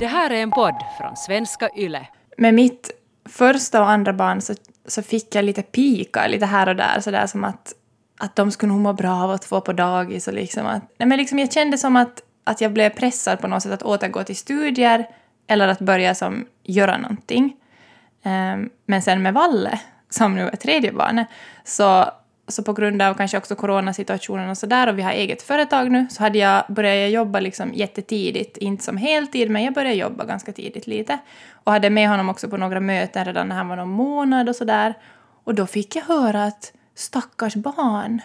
Det här är en podd från svenska YLE. Med mitt första och andra barn så, så fick jag lite pika lite här och där, sådär som att, att de skulle nog må bra av att få på dagis och liksom att... Nej men liksom jag kände som att, att jag blev pressad på något sätt att återgå till studier eller att börja som göra någonting. Um, men sen med Valle, som nu är tredje barnet, så så på grund av kanske också coronasituationen och sådär och vi har eget företag nu så hade jag börjat jobba liksom jättetidigt, inte som heltid men jag började jobba ganska tidigt lite och hade med honom också på några möten redan när han var någon månad och sådär och då fick jag höra att stackars barn,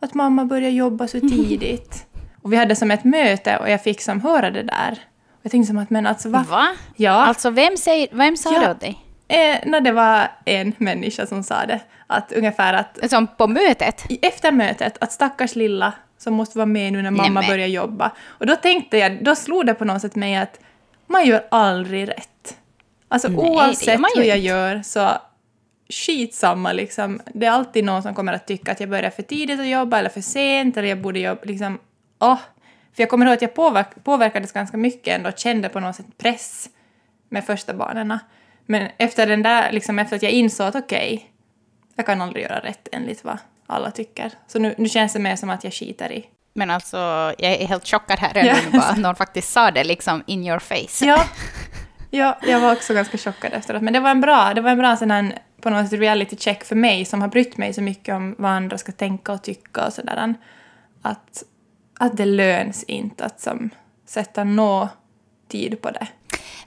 att mamma började jobba så tidigt. och vi hade som ett möte och jag fick som höra det där. Jag tänkte som att men alltså va? Va? Ja. Alltså vem, säger, vem sa Ja. det åt dig? Eh, no, det var en människa som sa det. Att ungefär att Som på mötet? efter mötet att stackars lilla som måste vara med nu när mamma Nämen. börjar jobba. Och då tänkte jag, då slog det på något sätt mig att man gör aldrig rätt. Alltså Nej, oavsett hur jag gör så skitsamma liksom. Det är alltid någon som kommer att tycka att jag börjar för tidigt att jobba eller för sent eller jag borde jobba liksom, åh. För jag kommer ihåg att jag påverk påverkades ganska mycket ändå och kände på något sätt press med första barnen. Men efter den där, liksom efter att jag insåg att okej, jag kan aldrig göra rätt enligt vad alla tycker. Så nu, nu känns det mer som att jag skiter i. Men alltså, jag är helt chockad här ändå Ja. bara att någon faktiskt sa det liksom in your face. Ja, ja, jag var också ganska chockad efteråt. Men det var en bra, det var en bra sån här, på något sätt reality check för mig som har brytt mig så mycket om vad andra ska tänka och tycka och sådär. Att, att det löns inte att som, sätta nå tid på det.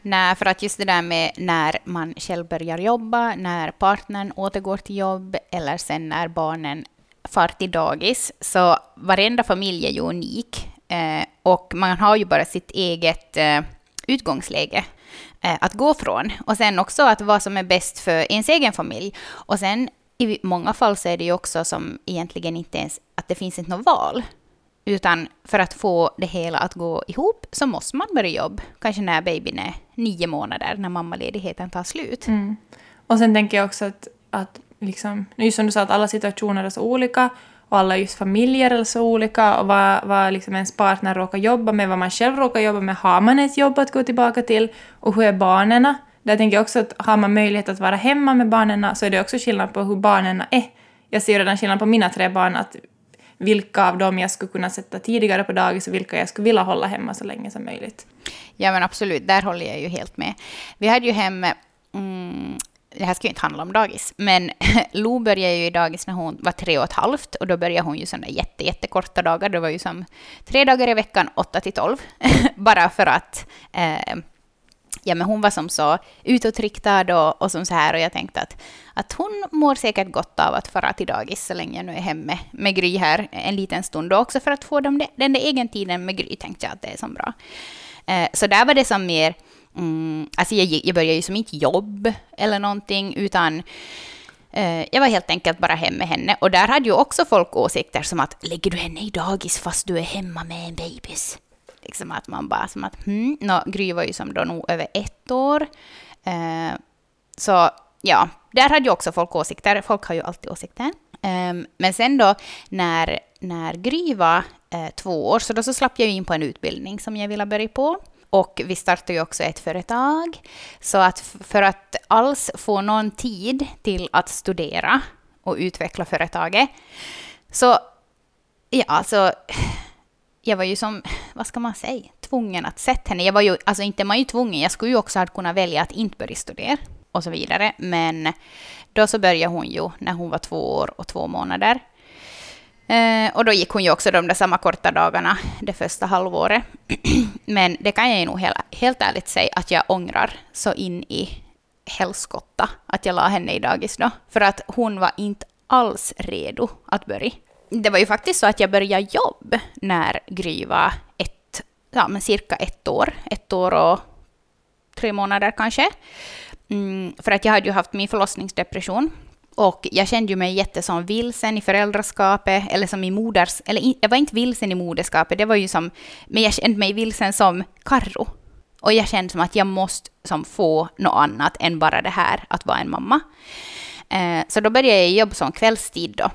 Nej, för att just det där med när man själv börjar jobba, när partnern återgår till jobb eller sen när barnen far till dagis, så varenda familj är ju unik. Eh, och man har ju bara sitt eget eh, utgångsläge eh, att gå från. Och sen också att vad som är bäst för ens egen familj. Och sen i många fall så är det ju också som egentligen inte ens att det finns inte något val. Utan för att få det hela att gå ihop så måste man börja jobba. Kanske när babyn är nio månader, när mammaledigheten tar slut. Mm. Och sen tänker jag också att, att liksom, just som du sa, att alla situationer är så olika och alla just familjer är så olika och vad, vad liksom ens partner råkar jobba med, vad man själv råkar jobba med, har man ett jobb att gå tillbaka till och hur är barnen? Där tänker jag också att har man möjlighet att vara hemma med barnen så är det också skillnad på hur barnen är. Jag ser redan skillnad på mina tre barn att vilka av dem jag skulle kunna sätta tidigare på dagis och vilka jag skulle vilja hålla hemma så länge som möjligt. Ja, men absolut, där håller jag ju helt med. Vi hade ju hem... Mm, det här ska ju inte handla om dagis, men Lo började ju i dagis när hon var tre och ett halvt och då började hon ju sådana jätte, jättekorta dagar. Det var ju som tre dagar i veckan, åtta till tolv. Bara för att eh, ja, men hon var som så utåtriktad och, och som så här och jag tänkte att, att hon mår säkert gott av att fara till dagis så länge jag nu är hemma med Gry här en liten stund och också för att få dem, den där egen tiden med Gry tänkte jag att det är så bra. Eh, så där var det som mer, mm, alltså jag, jag började ju som inte jobb eller någonting utan eh, Jag var helt enkelt bara hemma med henne och där hade ju också folk åsikter som att lägger du henne i dagis fast du är hemma med en bebis? Liksom att man bara som att hmm, no, Gry var ju som då nog över ett år. Eh, så ja, där hade ju också folk åsikter. Folk har ju alltid åsikter. Ehm, men sen då när, när Gry var eh, två år så då så slapp jag ju in på en utbildning som jag ville börja på. Och vi startade ju också ett företag. Så att för att alls få någon tid till att studera och utveckla företaget så ja, alltså jag var ju som, vad ska man säga, tvungen att sätta henne. Jag var ju, alltså inte man ju tvungen, jag skulle ju också ha kunnat välja att inte börja studera och så vidare. Men då så började hon ju när hon var två år och två månader. Eh, och då gick hon ju också de där samma korta dagarna det första halvåret. Men det kan jag ju nog hela, helt ärligt säga att jag ångrar så in i helskotta att jag la henne i dagis då. För att hon var inte alls redo att börja. Det var ju faktiskt så att jag började jobb när Gry var ett, ja, men cirka ett år. Ett år och tre månader kanske. Mm, för att jag hade ju haft min förlossningsdepression. Och jag kände ju mig jättesom vilsen i föräldraskapet, eller som i moders... Eller in, jag var inte vilsen i moderskapet, det var ju som... Men jag kände mig vilsen som Karro. Och jag kände som att jag måste som få något annat än bara det här, att vara en mamma. Eh, så då började jag jobba som kvällstid då.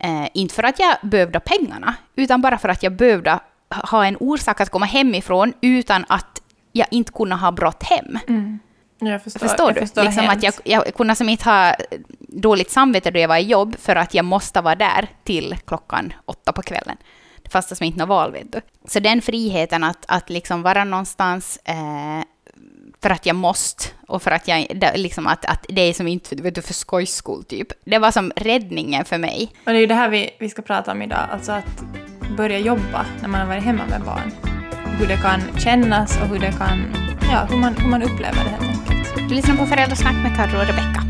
Eh, inte för att jag behövde pengarna, utan bara för att jag behövde ha en orsak att komma hemifrån utan att jag inte kunna ha brått hem. Jag förstår, Förstår jag du? Förstår liksom att jag, jag kunde som inte ha dåligt samvete då jag var i jobb för att jag måste vara där till klockan åtta på kvällen. Det som inte något val, vet du. Så den friheten att, att liksom vara någonstans eh, för att jag måste och för att jag liksom att, att det är som inte vet du, för skojs skull, typ. Det var som räddningen för mig. Och det är ju det här vi, vi ska prata om idag, alltså att börja jobba när man har varit hemma med barn. Hur det kan kännas och hur det kan, ja, hur man, hur man upplever det helt enkelt. Du lyssnar på Föräldrasnack med Karro och Rebecka.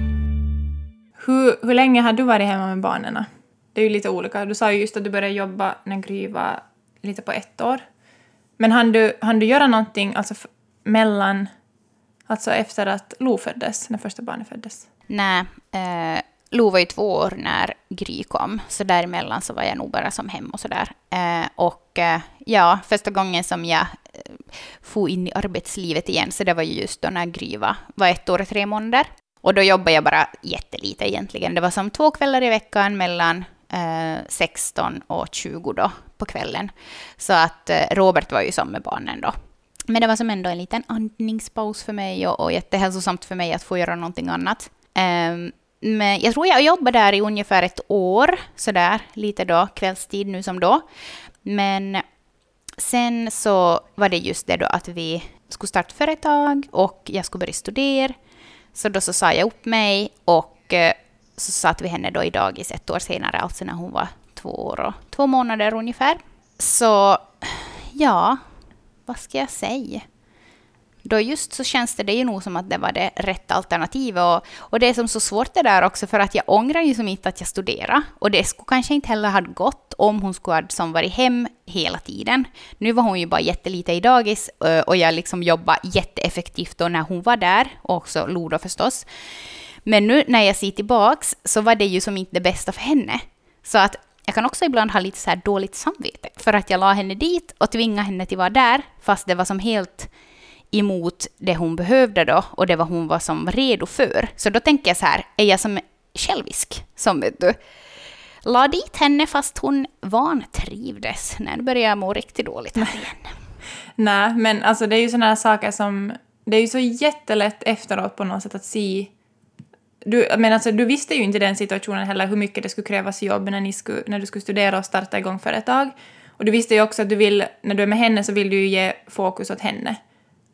Hur, hur länge har du varit hemma med barnen? Det är ju lite olika. Du sa ju just att du började jobba när Gry var lite på ett år. Men hann du, hann du göra någonting alltså mellan, alltså efter att Lo föddes, när första barnet föddes? Nej, eh, Lo var ju två år när Gry kom, så däremellan så var jag nog bara som hem och sådär. Eh, och eh, ja, första gången som jag eh, for in i arbetslivet igen, så det var ju just då när Gry var, var ett år och tre månader. Och då jobbade jag bara jättelite egentligen. Det var som två kvällar i veckan mellan eh, 16 och 20 då på kvällen. Så att eh, Robert var ju som med barnen då. Men det var som ändå en liten andningspaus för mig och, och jättehälsosamt för mig att få göra någonting annat. Um, men jag tror jag jobbade där i ungefär ett år, sådär, lite då, kvällstid nu som då. Men sen så var det just det då att vi skulle starta företag och jag skulle börja studera. Så då så sa jag upp mig och eh, så satt vi henne då i dagis ett år senare, alltså när hon var två år och två månader ungefär. Så ja, vad ska jag säga? Då just så känns det, det ju nog som att det var det rätta alternativet. Och, och det är som så svårt det där också, för att jag ångrar ju som inte att jag studerade. Och det skulle kanske inte heller ha gått om hon skulle ha som varit hem hela tiden. Nu var hon ju bara jättelite i dagis och jag liksom jobbade jätteeffektivt då när hon var där, och också Lodo förstås. Men nu när jag ser tillbaks så var det ju som inte det bästa för henne. Så att jag kan också ibland ha lite så här dåligt samvete för att jag la henne dit och tvingade henne till att vara där, fast det var som helt emot det hon behövde då och det var hon var som redo för. Så då tänker jag så här, är jag som självisk, som vet du, la dit henne fast hon vantrivdes. Nej, nu börjar jag må riktigt dåligt här igen. Nej, men alltså det är ju sådana här saker som... Det är ju så jättelätt efteråt på något sätt att se... Du, men alltså, du visste ju inte i den situationen heller hur mycket det skulle krävas jobb när, ni skulle, när du skulle studera och starta igång företag. Och du visste ju också att du vill, när du är med henne så vill du ju ge fokus åt henne.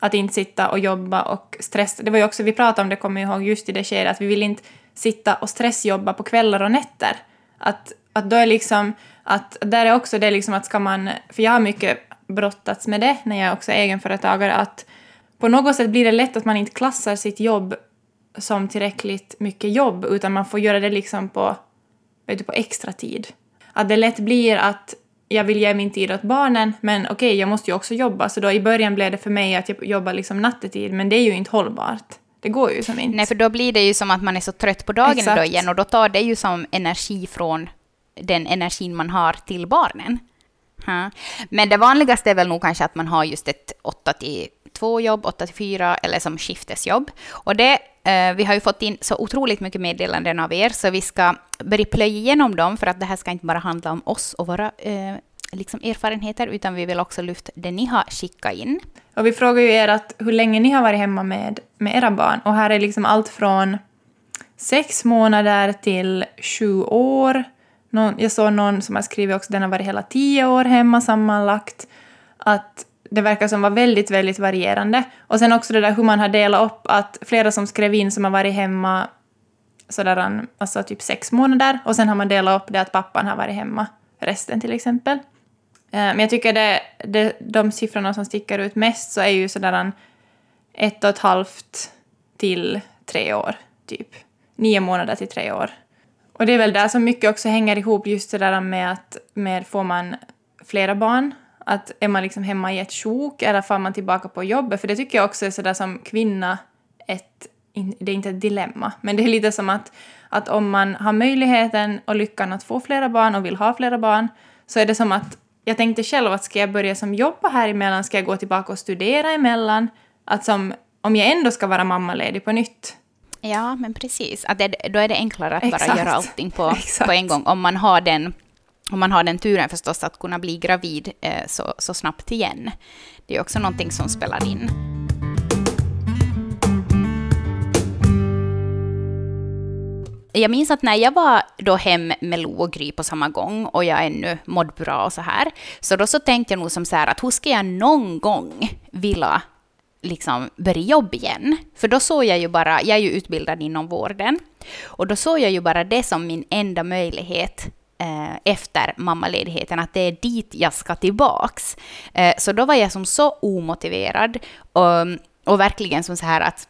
Att inte sitta och jobba och stressa. Det var ju också, vi pratade om det, kommer jag ihåg, just i det skedet, att vi vill inte sitta och stressjobba på kvällar och nätter. Att, att då är liksom, att där är också det liksom att ska man, för jag har mycket brottats med det när jag också är egenföretagare, att på något sätt blir det lätt att man inte klassar sitt jobb som tillräckligt mycket jobb, utan man får göra det liksom på, vet du, på extra tid. Att det lätt blir att jag vill ge min tid åt barnen, men okej, jag måste ju också jobba. Så då i början blev det för mig att jag jobbar liksom nattetid, men det är ju inte hållbart. Det går ju som inte. Nej, för då blir det ju som att man är så trött på dagen Exakt. då igen och då tar det ju som energi från den energin man har till barnen. Ja. Men det vanligaste är väl nog kanske att man har just ett 8 till 2 jobb, 8 till 4 eller som skiftesjobb. Och det, Eh, vi har ju fått in så otroligt mycket meddelanden av er så vi ska börja plöja igenom dem för att det här ska inte bara handla om oss och våra eh, liksom erfarenheter utan vi vill också lyfta det ni har skickat in. Och vi frågar ju er att hur länge ni har varit hemma med, med era barn. Och här är liksom allt från sex månader till sju år. Någon, jag såg någon som har skrivit också den har varit hela tio år hemma sammanlagt. Att det verkar som var väldigt, väldigt varierande. Och sen också det där hur man har delat upp att flera som skrev in som har varit hemma sådär, alltså typ sex månader och sen har man delat upp det att pappan har varit hemma resten till exempel. Eh, men jag tycker det, det, de siffrorna som sticker ut mest så är ju sådär ett och ett halvt till tre år, typ. Nio månader till tre år. Och det är väl där som mycket också hänger ihop just det där med att med får man flera barn, att är man liksom hemma i ett sjok eller får man tillbaka på jobbet? För det tycker jag också är sådär som kvinna, ett, det är inte ett dilemma, men det är lite som att, att om man har möjligheten och lyckan att få flera barn och vill ha flera barn, så är det som att jag tänkte själv att ska jag börja som jobba här emellan, ska jag gå tillbaka och studera emellan? Att som, om jag ändå ska vara mammaledig på nytt. Ja, men precis. Att det, då är det enklare att bara Exakt. göra allting på, Exakt. på en gång om man har den och man har den turen förstås att kunna bli gravid eh, så, så snabbt igen. Det är också någonting som spelar in. Jag minns att när jag var då hem med Lo och Gry på samma gång och jag ännu mådde bra och så här, så då så tänkte jag nog som så här att hur ska jag någon gång vilja liksom börja jobba igen? För då såg jag ju bara, jag är ju utbildad inom vården, och då såg jag ju bara det som min enda möjlighet Eh, efter mammaledigheten, att det är dit jag ska tillbaks. Eh, så då var jag som så omotiverad och, och verkligen som så här att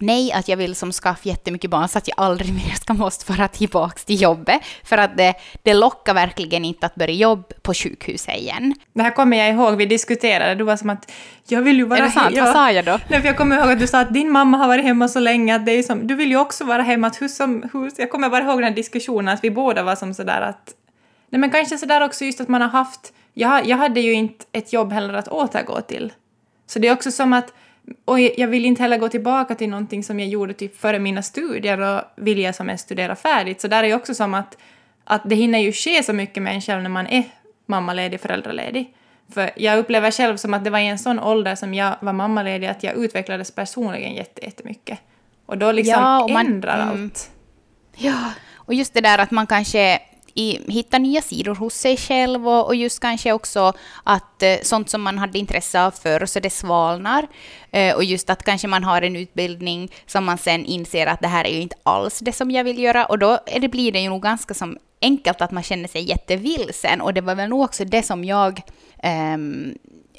nej, att jag vill som skaffa jättemycket barn så att jag aldrig mer ska måste vara tillbaka till jobbet. För att det, det lockar verkligen inte att börja jobba på sjukhuset igen. Det här kommer jag ihåg, vi diskuterade, du var som att jag vill ju vara Är det sant? he- Vad sa jag då? Nej, för jag kommer ihåg att du sa att din mamma har varit hemma så länge att det är som, du vill ju också vara hemma. Att hur som, hur, jag kommer bara ihåg den här diskussionen att vi båda var som sådär att... Nej men kanske sådär också just att man har haft... Jag, jag hade ju inte ett jobb heller att återgå till. Så det är också som att... Och jag vill inte heller gå tillbaka till någonting som jag gjorde typ före mina studier och vill jag som helst studera färdigt. Så där är ju också som att, att det hinner ju ske så mycket med en själv när man är mammaledig, föräldraledig. För jag upplever själv som att det var i en sån ålder som jag var mammaledig att jag utvecklades personligen jätte- jättemycket. Och då liksom Ja, och man- ändrar mm. allt. Ja, och just det där att man kanske i, hitta nya sidor hos sig själv och, och just kanske också att eh, sånt som man hade intresse av förr, så det svalnar. Eh, och just att kanske man har en utbildning som man sen inser att det här är ju inte alls det som jag vill göra. Och då är det, blir det ju nog ganska som enkelt att man känner sig jättevilsen. Och det var väl nog också det som jag eh,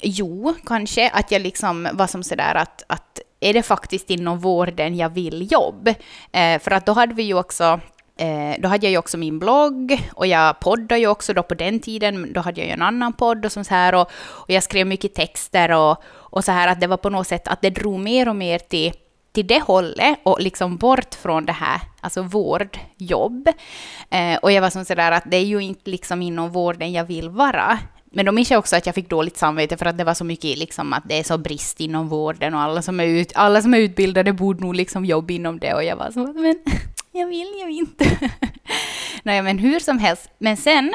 Jo, kanske att jag liksom var som sådär att, att är det faktiskt inom vården jag vill jobb? Eh, för att då hade vi ju också Eh, då hade jag ju också min blogg och jag poddade ju också då på den tiden. Då hade jag ju en annan podd och, så här, och, och jag skrev mycket texter och, och så här att det var på något sätt att det drog mer och mer till, till det hållet och liksom bort från det här, alltså vårdjobb. Eh, och jag var som sådär att det är ju inte liksom inom vården jag vill vara. Men då minns jag också att jag fick dåligt samvete för att det var så mycket liksom att det är så brist inom vården och alla som är, ut, alla som är utbildade borde nog liksom jobba inom det och jag var så men jag vill ju inte. Nej, men hur som helst. Men sen,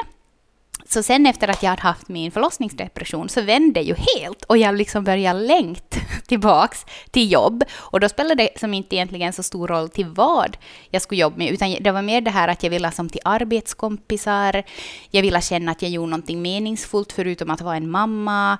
så sen efter att jag hade haft min förlossningsdepression så vände ju helt och jag liksom började längt tillbaks till jobb. Och då spelade det som inte egentligen så stor roll till vad jag skulle jobba med, utan det var mer det här att jag ville som till arbetskompisar, jag ville känna att jag gjorde någonting meningsfullt förutom att vara en mamma.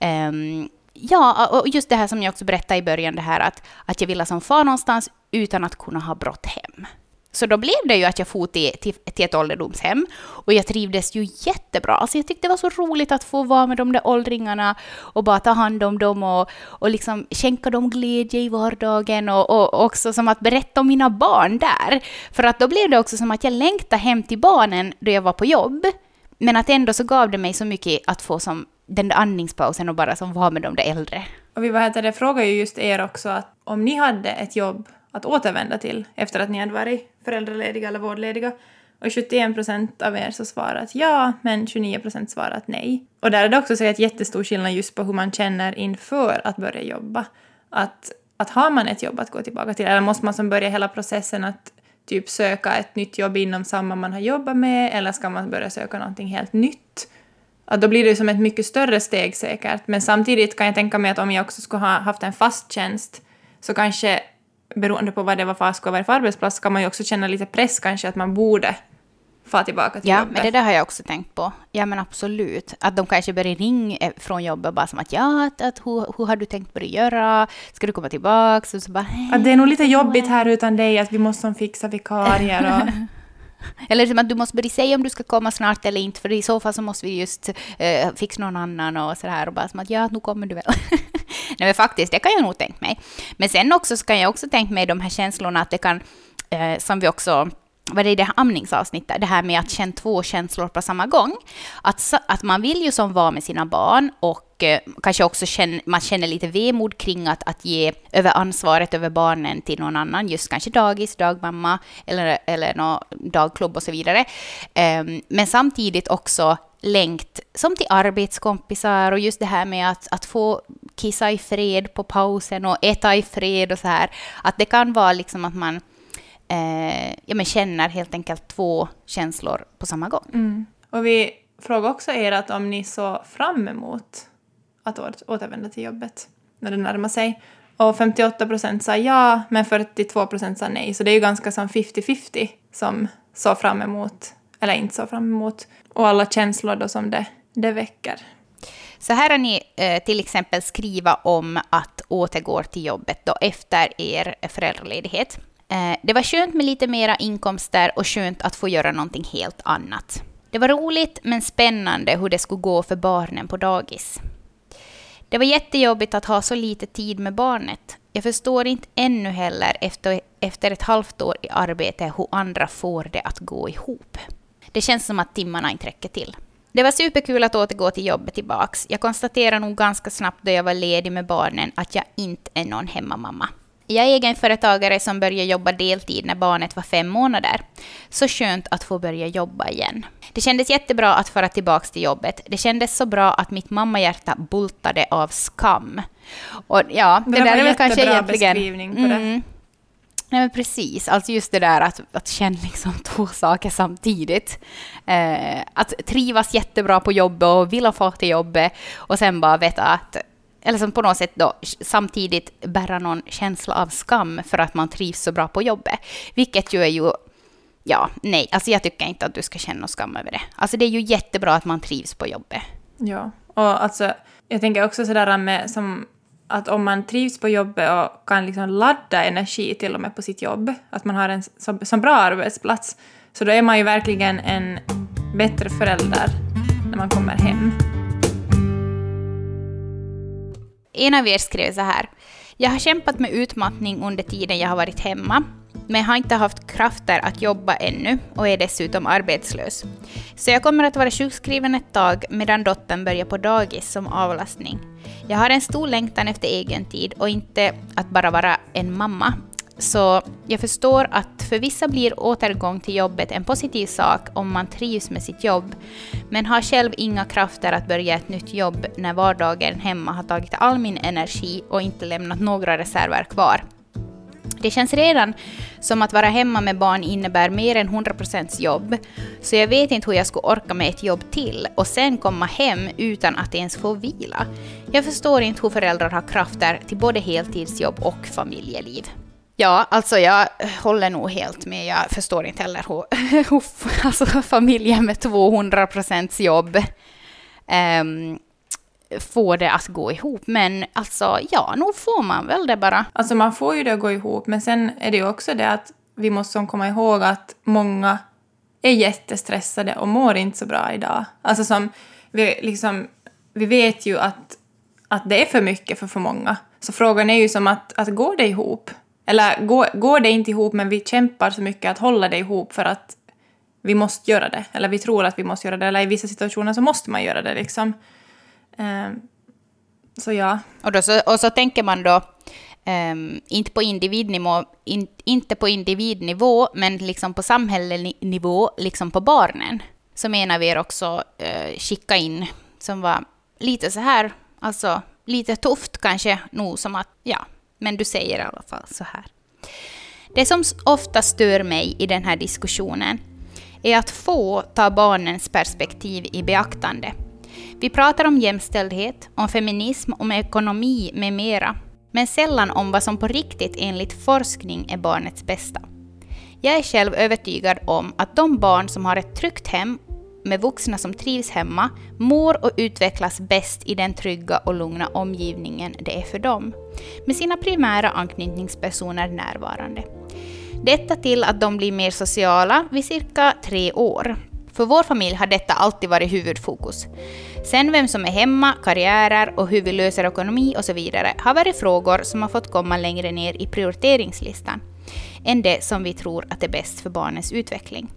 Um, Ja, och just det här som jag också berättade i början, det här att, att jag ville som far någonstans utan att kunna ha brått hem. Så då blev det ju att jag for till, till, till ett ålderdomshem och jag trivdes ju jättebra. Alltså jag tyckte det var så roligt att få vara med de där åldringarna och bara ta hand om dem och, och liksom skänka dem glädje i vardagen och, och också som att berätta om mina barn där. För att då blev det också som att jag längtade hem till barnen då jag var på jobb. Men att ändå så gav det mig så mycket att få som den där andningspausen och bara som vara med de där äldre. Och vi vad heter det, ju just er också att om ni hade ett jobb att återvända till efter att ni hade varit föräldralediga eller vårdlediga och 71 procent av er så svarat ja, men 29 procent svarat nej. Och där är det också säkert jättestor skillnad just på hur man känner inför att börja jobba. Att, att har man ett jobb att gå tillbaka till, eller måste man som börja hela processen att typ söka ett nytt jobb inom samma man har jobbat med, eller ska man börja söka någonting helt nytt? att då blir det ju som ett mycket större steg säkert. Men samtidigt kan jag tänka mig att om jag också skulle ha haft en fast tjänst så kanske beroende på vad det var för vara för arbetsplats kan man ju också känna lite press kanske att man borde få tillbaka till ja, jobbet. men det där har jag också tänkt på. Ja, men absolut. Att de kanske börjar ringa från jobbet bara som att ja, att, att, hur, hur har du tänkt börja göra? Ska du komma tillbaka? Och så bara, Att det är nog lite jobbigt här utan dig, att vi måste fixa vikarier och... Eller som att du måste börja säga om du ska komma snart eller inte, för i så fall så måste vi just eh, fixa någon annan och så här och bara som att ja, nu kommer du väl. Nej men faktiskt, det kan jag nog tänka mig. Men sen också så kan jag också tänka mig de här känslorna att det kan, eh, som vi också var det i det här amningsavsnittet, det här med att känna två känslor på samma gång. Att, att man vill ju som vara med sina barn och eh, kanske också känner, man känner lite vemod kring att, att ge över ansvaret över barnen till någon annan, just kanske dagis, dagmamma eller, eller någon dagklubb och så vidare. Eh, men samtidigt också längt som till arbetskompisar och just det här med att, att få kissa i fred på pausen och äta i fred och så här. Att det kan vara liksom att man eh, ja, men känner helt enkelt två känslor på samma gång. Mm. Och vi frågade också er att om ni såg fram emot att återvända till jobbet när det närmar sig. Och 58 procent sa ja, men 42 procent sa nej. Så det är ju ganska som 50-50 som såg fram emot, eller inte såg fram emot. Och alla känslor då som det, det väcker. Så här har ni eh, till exempel skriva om att återgå till jobbet då efter er föräldraledighet. Eh, det var skönt med lite mera inkomster och skönt att få göra någonting helt annat. Det var roligt men spännande hur det skulle gå för barnen på dagis. Det var jättejobbigt att ha så lite tid med barnet. Jag förstår inte ännu heller efter, efter ett halvt år i arbete hur andra får det att gå ihop. Det känns som att timmarna inte räcker till. Det var superkul att återgå till jobbet tillbaks. Jag konstaterade nog ganska snabbt då jag var ledig med barnen att jag inte är någon hemmamamma. Jag är egenföretagare som började jobba deltid när barnet var fem månader. Så skönt att få börja jobba igen. Det kändes jättebra att föra tillbaka till jobbet. Det kändes så bra att mitt mammahjärta bultade av skam. Och ja, det, det där är väl kanske egentligen... beskrivning på det. Mm. Nej men precis, alltså just det där att, att känna liksom två saker samtidigt. Eh, att trivas jättebra på jobbet och vilja få till jobbet och sen bara veta att eller som på något sätt då samtidigt bära någon känsla av skam för att man trivs så bra på jobbet. Vilket ju är ju, ja, nej, alltså jag tycker inte att du ska känna skam över det. Alltså det är ju jättebra att man trivs på jobbet. Ja, och alltså jag tänker också sådär med som att om man trivs på jobbet och kan liksom ladda energi till och med på sitt jobb, att man har en så, så bra arbetsplats, så då är man ju verkligen en bättre förälder när man kommer hem. En av er skrev så här. Jag har kämpat med utmattning under tiden jag har varit hemma, men har inte haft krafter att jobba ännu och är dessutom arbetslös. Så jag kommer att vara sjukskriven ett tag medan dottern börjar på dagis som avlastning. Jag har en stor längtan efter egen tid och inte att bara vara en mamma, så jag förstår att för vissa blir återgång till jobbet en positiv sak om man trivs med sitt jobb, men har själv inga krafter att börja ett nytt jobb när vardagen hemma har tagit all min energi och inte lämnat några reserver kvar. Det känns redan som att vara hemma med barn innebär mer än 100% jobb, så jag vet inte hur jag skulle orka med ett jobb till och sen komma hem utan att ens få vila. Jag förstår inte hur föräldrar har krafter till både heltidsjobb och familjeliv. Ja, alltså jag håller nog helt med. Jag förstår inte heller hur, hur alltså familjer med 200 procents jobb um, får det att gå ihop. Men alltså, ja, nog får man väl det bara. Alltså man får ju det att gå ihop, men sen är det ju också det att vi måste komma ihåg att många är jättestressade och mår inte så bra idag. Alltså som, vi, liksom, vi vet ju att, att det är för mycket för för många. Så frågan är ju som att, att går det ihop? Eller går, går det inte ihop men vi kämpar så mycket att hålla det ihop för att vi måste göra det. Eller vi tror att vi måste göra det. Eller i vissa situationer så måste man göra det liksom. Um, så ja. Och, då så, och så tänker man då, um, inte, på individnivå, in, inte på individnivå, men liksom på samhällsnivå, liksom på barnen. Så menar vi er också uh, skicka in, som var lite så här, alltså lite tufft kanske, nog som att, ja, men du säger i alla fall så här. Det som ofta stör mig i den här diskussionen är att få tar barnens perspektiv i beaktande. Vi pratar om jämställdhet, om feminism, om ekonomi med mera, men sällan om vad som på riktigt enligt forskning är barnets bästa. Jag är själv övertygad om att de barn som har ett tryggt hem med vuxna som trivs hemma mår och utvecklas bäst i den trygga och lugna omgivningen det är för dem, med sina primära anknytningspersoner närvarande. Detta till att de blir mer sociala vid cirka tre år. För vår familj har detta alltid varit huvudfokus. Sen vem som är hemma, karriärer och hur vi löser ekonomi och så vidare har varit frågor som har fått komma längre ner i prioriteringslistan än det som vi tror att är bäst för barnens utveckling.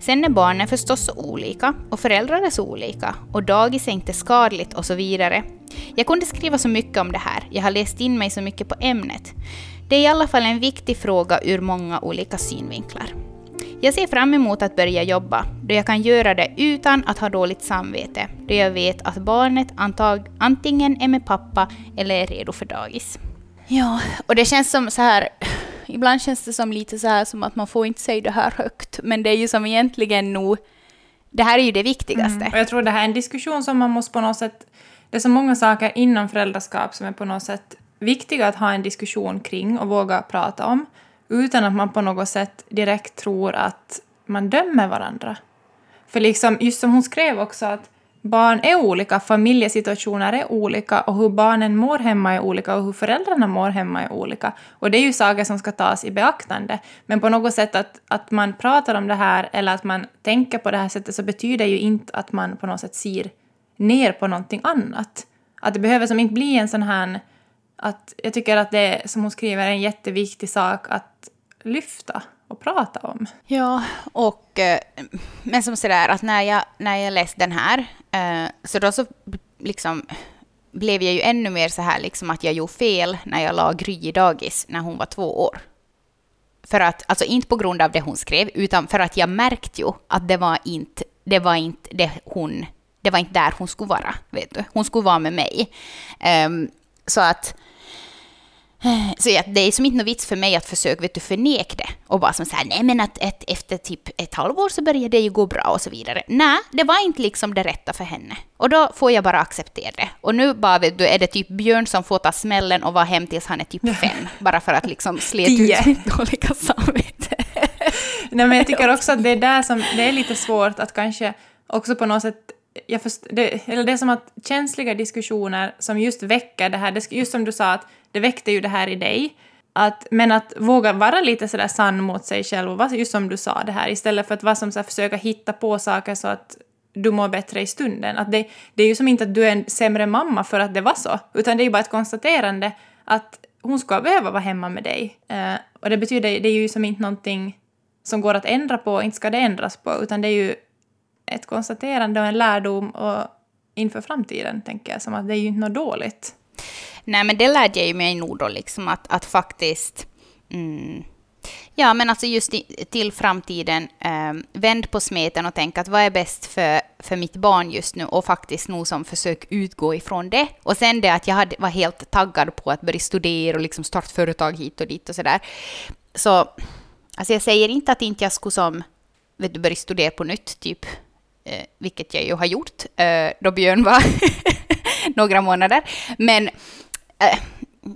Sen är barnen förstås så olika och föräldrar är så olika och dagis är inte skadligt och så vidare. Jag kunde skriva så mycket om det här, jag har läst in mig så mycket på ämnet. Det är i alla fall en viktig fråga ur många olika synvinklar. Jag ser fram emot att börja jobba, då jag kan göra det utan att ha dåligt samvete, då jag vet att barnet antag, antingen är med pappa eller är redo för dagis. Ja, och det känns som så här Ibland känns det som lite så här som att man får inte säga det här högt, men det är ju som egentligen nog Det här är ju det viktigaste. Mm. Och jag tror det här är en diskussion som man måste på något sätt... Det är så många saker inom föräldraskap som är på något sätt viktiga att ha en diskussion kring och våga prata om utan att man på något sätt direkt tror att man dömer varandra. För liksom, just som hon skrev också att barn är olika, familjesituationer är olika och hur barnen mår hemma är olika och hur föräldrarna mår hemma är olika. Och det är ju saker som ska tas i beaktande. Men på något sätt att, att man pratar om det här eller att man tänker på det här sättet så betyder ju inte att man på något sätt ser ner på någonting annat. Att det behöver som inte bli en sån här... Att jag tycker att det som hon skriver är en jätteviktig sak att lyfta och prata om. Ja, och eh, men som sådär att när jag, när jag läste den här Eh, så då så liksom blev jag ju ännu mer så här liksom att jag gjorde fel när jag la Gry i dagis när hon var två år. För att, alltså inte på grund av det hon skrev, utan för att jag märkte ju att det var inte, det var inte det hon, det var inte där hon skulle vara, vet du. Hon skulle vara med mig. Um, så att så ja, det är som inte någon vits för mig att försöka vet du, förneka det och bara som så här, nej men att ett, efter typ ett halvår så börjar det ju gå bra och så vidare. Nej, det var inte liksom det rätta för henne. Och då får jag bara acceptera det. Och nu bara vet du, är det typ Björn som får ta smällen och vara hem tills han är typ fem. bara för att liksom sleta ut mitt dåliga samvete. nej men jag tycker också att det är där som, det är lite svårt att kanske också på något sätt jag först, det, eller det är som att känsliga diskussioner som just väcker det här, just som du sa att det väckte ju det här i dig. Att, men att våga vara lite sådär sann mot sig själv och vara just som du sa det här istället för att vara som så här, försöka hitta på saker så att du mår bättre i stunden. Att det, det är ju som inte att du är en sämre mamma för att det var så, utan det är ju bara ett konstaterande att hon ska behöva vara hemma med dig. Eh, och det betyder, det är ju som inte någonting som går att ändra på, inte ska det ändras på, utan det är ju ett konstaterande och en lärdom och inför framtiden, tänker jag, som att det är ju inte något dåligt. Nej, men det lärde jag ju mig nog då, liksom att, att faktiskt... Mm, ja, men alltså just i, till framtiden, eh, vänd på smeten och tänk att vad är bäst för, för mitt barn just nu och faktiskt nog som försök utgå ifrån det. Och sen det att jag hade, var helt taggad på att börja studera och liksom starta företag hit och dit och sådär. Så, alltså jag säger inte att inte jag skulle som, vet du, börja studera på nytt, typ, eh, vilket jag ju har gjort eh, då Björn var några månader. Men äh,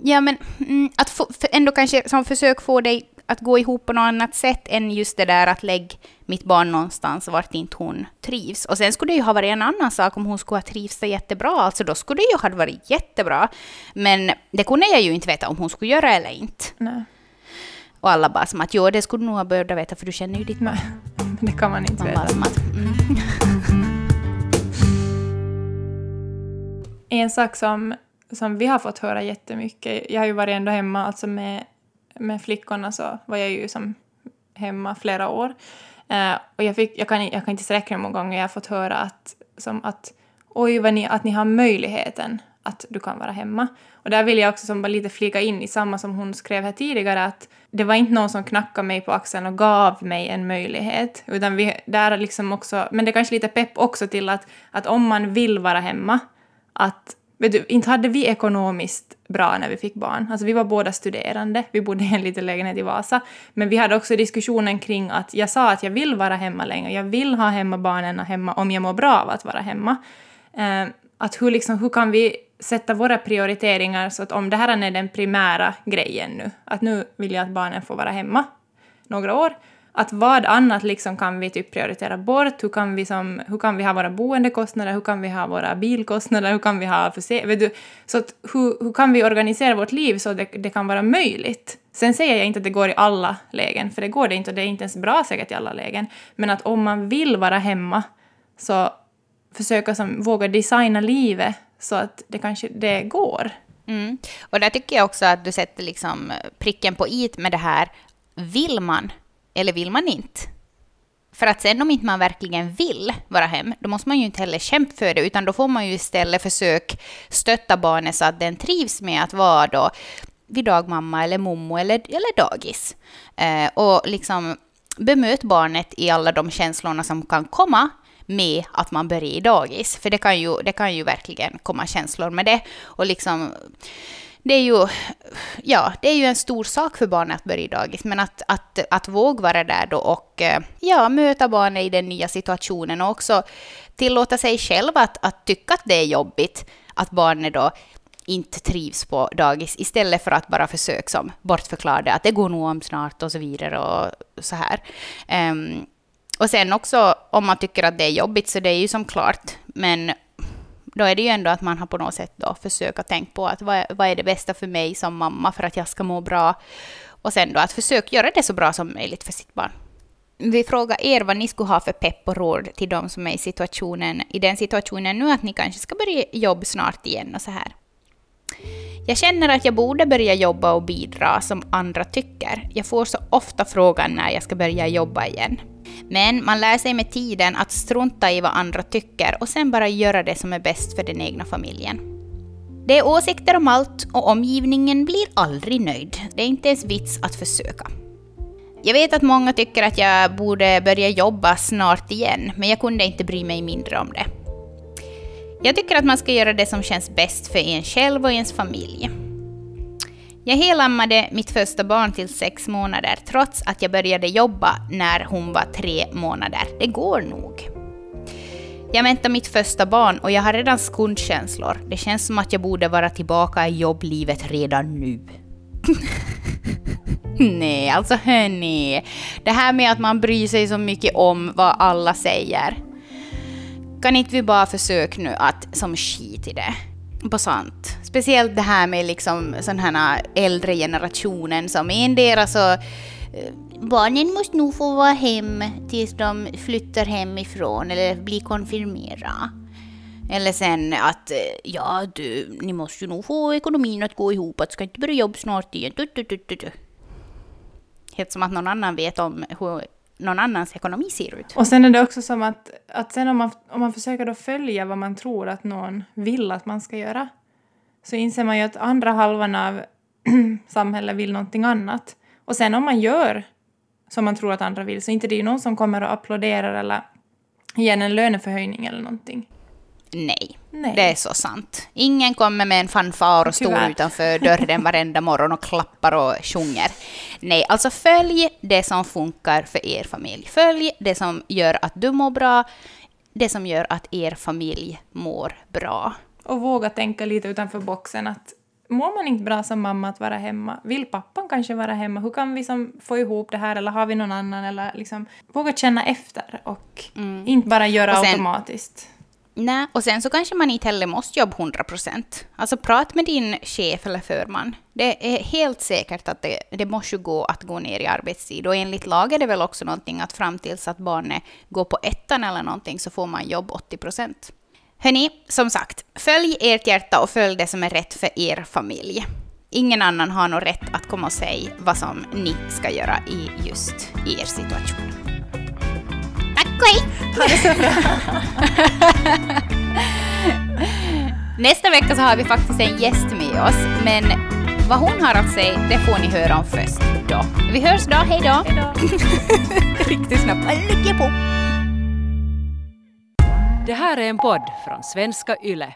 ja, men mm, att få, ändå kanske som försök få dig att gå ihop på något annat sätt än just det där att lägga mitt barn någonstans vart inte hon trivs. Och sen skulle det ju ha varit en annan sak om hon skulle ha trivts så jättebra, alltså då skulle det ju ha varit jättebra. Men det kunde jag ju inte veta om hon skulle göra eller inte. Nej. Och alla bara som att jo, det skulle du nog ha börjat veta för du känner ju ditt barn. Det kan man inte man veta. Som att, mm. en sak som som vi har fått höra jättemycket. Jag har ju varit ändå hemma, alltså med, med flickorna så var jag ju som hemma flera år. Uh, och jag, fick, jag, kan, jag kan inte sträcka hur många gånger jag har fått höra att, som att oj, vad ni, att ni har möjligheten att du kan vara hemma. Och där vill jag också som bara lite flika in i samma som hon skrev här tidigare att det var inte någon som knackade mig på axeln och gav mig en möjlighet, utan vi, där liksom också, men det är kanske lite pepp också till att, att om man vill vara hemma, att Vet du, inte hade vi ekonomiskt bra när vi fick barn. Alltså vi var båda studerande, vi bodde i en liten lägenhet i Vasa. Men vi hade också diskussionen kring att jag sa att jag vill vara hemma länge, jag vill ha hemma barnen hemma om jag mår bra av att vara hemma. Eh, att hur, liksom, hur kan vi sätta våra prioriteringar så att om det här är den primära grejen nu, att nu vill jag att barnen får vara hemma några år, att vad annat liksom kan vi typ prioritera bort? Hur kan, vi som, hur kan vi ha våra boendekostnader? Hur kan vi ha våra bilkostnader? Hur kan vi ha förse- Så att, hur, hur kan vi organisera vårt liv så att det, det kan vara möjligt? Sen säger jag inte att det går i alla lägen, för det går det inte och det är inte ens bra säkert i alla lägen. Men att om man vill vara hemma så försöka som, våga designa livet så att det kanske det går. Mm. Och där tycker jag också att du sätter liksom pricken på i med det här. Vill man eller vill man inte? För att sen om inte man verkligen vill vara hem, då måste man ju inte heller kämpa för det, utan då får man ju istället försöka stötta barnet så att den trivs med att vara då vid dagmamma eller mommo eller, eller dagis. Eh, och liksom bemöt barnet i alla de känslorna som kan komma med att man börjar i dagis. För det kan ju, det kan ju verkligen komma känslor med det. Och liksom det är ju, ja, det är ju en stor sak för barnet att börja i dagis, men att, att, att våga vara där då och eh, ja, möta barnet i den nya situationen och också tillåta sig själv att, att tycka att det är jobbigt att barnet då inte trivs på dagis istället för att bara försöka som bortförklara det, att det går nog om snart och så vidare och så här. Um, och sen också om man tycker att det är jobbigt så det är ju som klart, men då är det ju ändå att man har på något sätt då försöka tänka på att vad, vad är det bästa för mig som mamma för att jag ska må bra. Och sen då att försöka göra det så bra som möjligt för sitt barn. Vi frågar er vad ni skulle ha för pepp och råd till de som är i, situationen, i den situationen nu att ni kanske ska börja jobba snart igen och så här. Jag känner att jag borde börja jobba och bidra som andra tycker. Jag får så ofta frågan när jag ska börja jobba igen. Men man lär sig med tiden att strunta i vad andra tycker och sen bara göra det som är bäst för den egna familjen. Det är åsikter om allt och omgivningen blir aldrig nöjd. Det är inte ens vits att försöka. Jag vet att många tycker att jag borde börja jobba snart igen, men jag kunde inte bry mig mindre om det. Jag tycker att man ska göra det som känns bäst för en själv och ens familj. Jag helammade mitt första barn till sex månader trots att jag började jobba när hon var tre månader. Det går nog. Jag väntar mitt första barn och jag har redan skuldkänslor. Det känns som att jag borde vara tillbaka i jobblivet redan nu. Nej, alltså hörni. Det här med att man bryr sig så mycket om vad alla säger. Kan inte vi bara försöka nu att som skit i det? På sant. Speciellt det här med liksom sån här äldre generationen som endera så alltså, eh, barnen måste nog få vara hem tills de flyttar hemifrån eller blir konfirmerade. Eller sen att eh, ja, du, ni måste ju nog få ekonomin att gå ihop, att ska inte börja jobba snart igen. Du, du, du, du. Helt som att någon annan vet om hur någon annans ekonomi ser ut. Och sen är det också som att, att sen om man, om man försöker då följa vad man tror att någon vill att man ska göra, så inser man ju att andra halvan av samhället vill någonting annat. Och sen om man gör som man tror att andra vill så är inte det ju någon som kommer och applåderar eller ger en löneförhöjning eller någonting. Nej, Nej, det är så sant. Ingen kommer med en fanfar och står utanför dörren varenda morgon och klappar och sjunger. Nej, alltså följ det som funkar för er familj. Följ det som gör att du mår bra, det som gör att er familj mår bra. Och våga tänka lite utanför boxen att mår man inte bra som mamma att vara hemma? Vill pappan kanske vara hemma? Hur kan vi som få ihop det här? Eller har vi någon annan? Eller liksom, våga känna efter och mm. inte bara göra sen, automatiskt. Nej, och sen så kanske man inte heller måste jobba 100 procent. Alltså prat med din chef eller förman. Det är helt säkert att det, det måste gå att gå ner i arbetstid. Och enligt lag är det väl också någonting att fram tills att barnet går på ettan eller någonting så får man jobb 80 procent. Hörni, som sagt, följ ert hjärta och följ det som är rätt för er familj. Ingen annan har nog rätt att komma och säga vad som ni ska göra i just er situation. Ha det så bra! Nästa vecka så har vi faktiskt en gäst med oss, men vad hon har att säga, det får ni höra om först då. Vi hörs då, hej då! Riktigt snabbt. Lycka på! Det här är en podd från svenska YLE.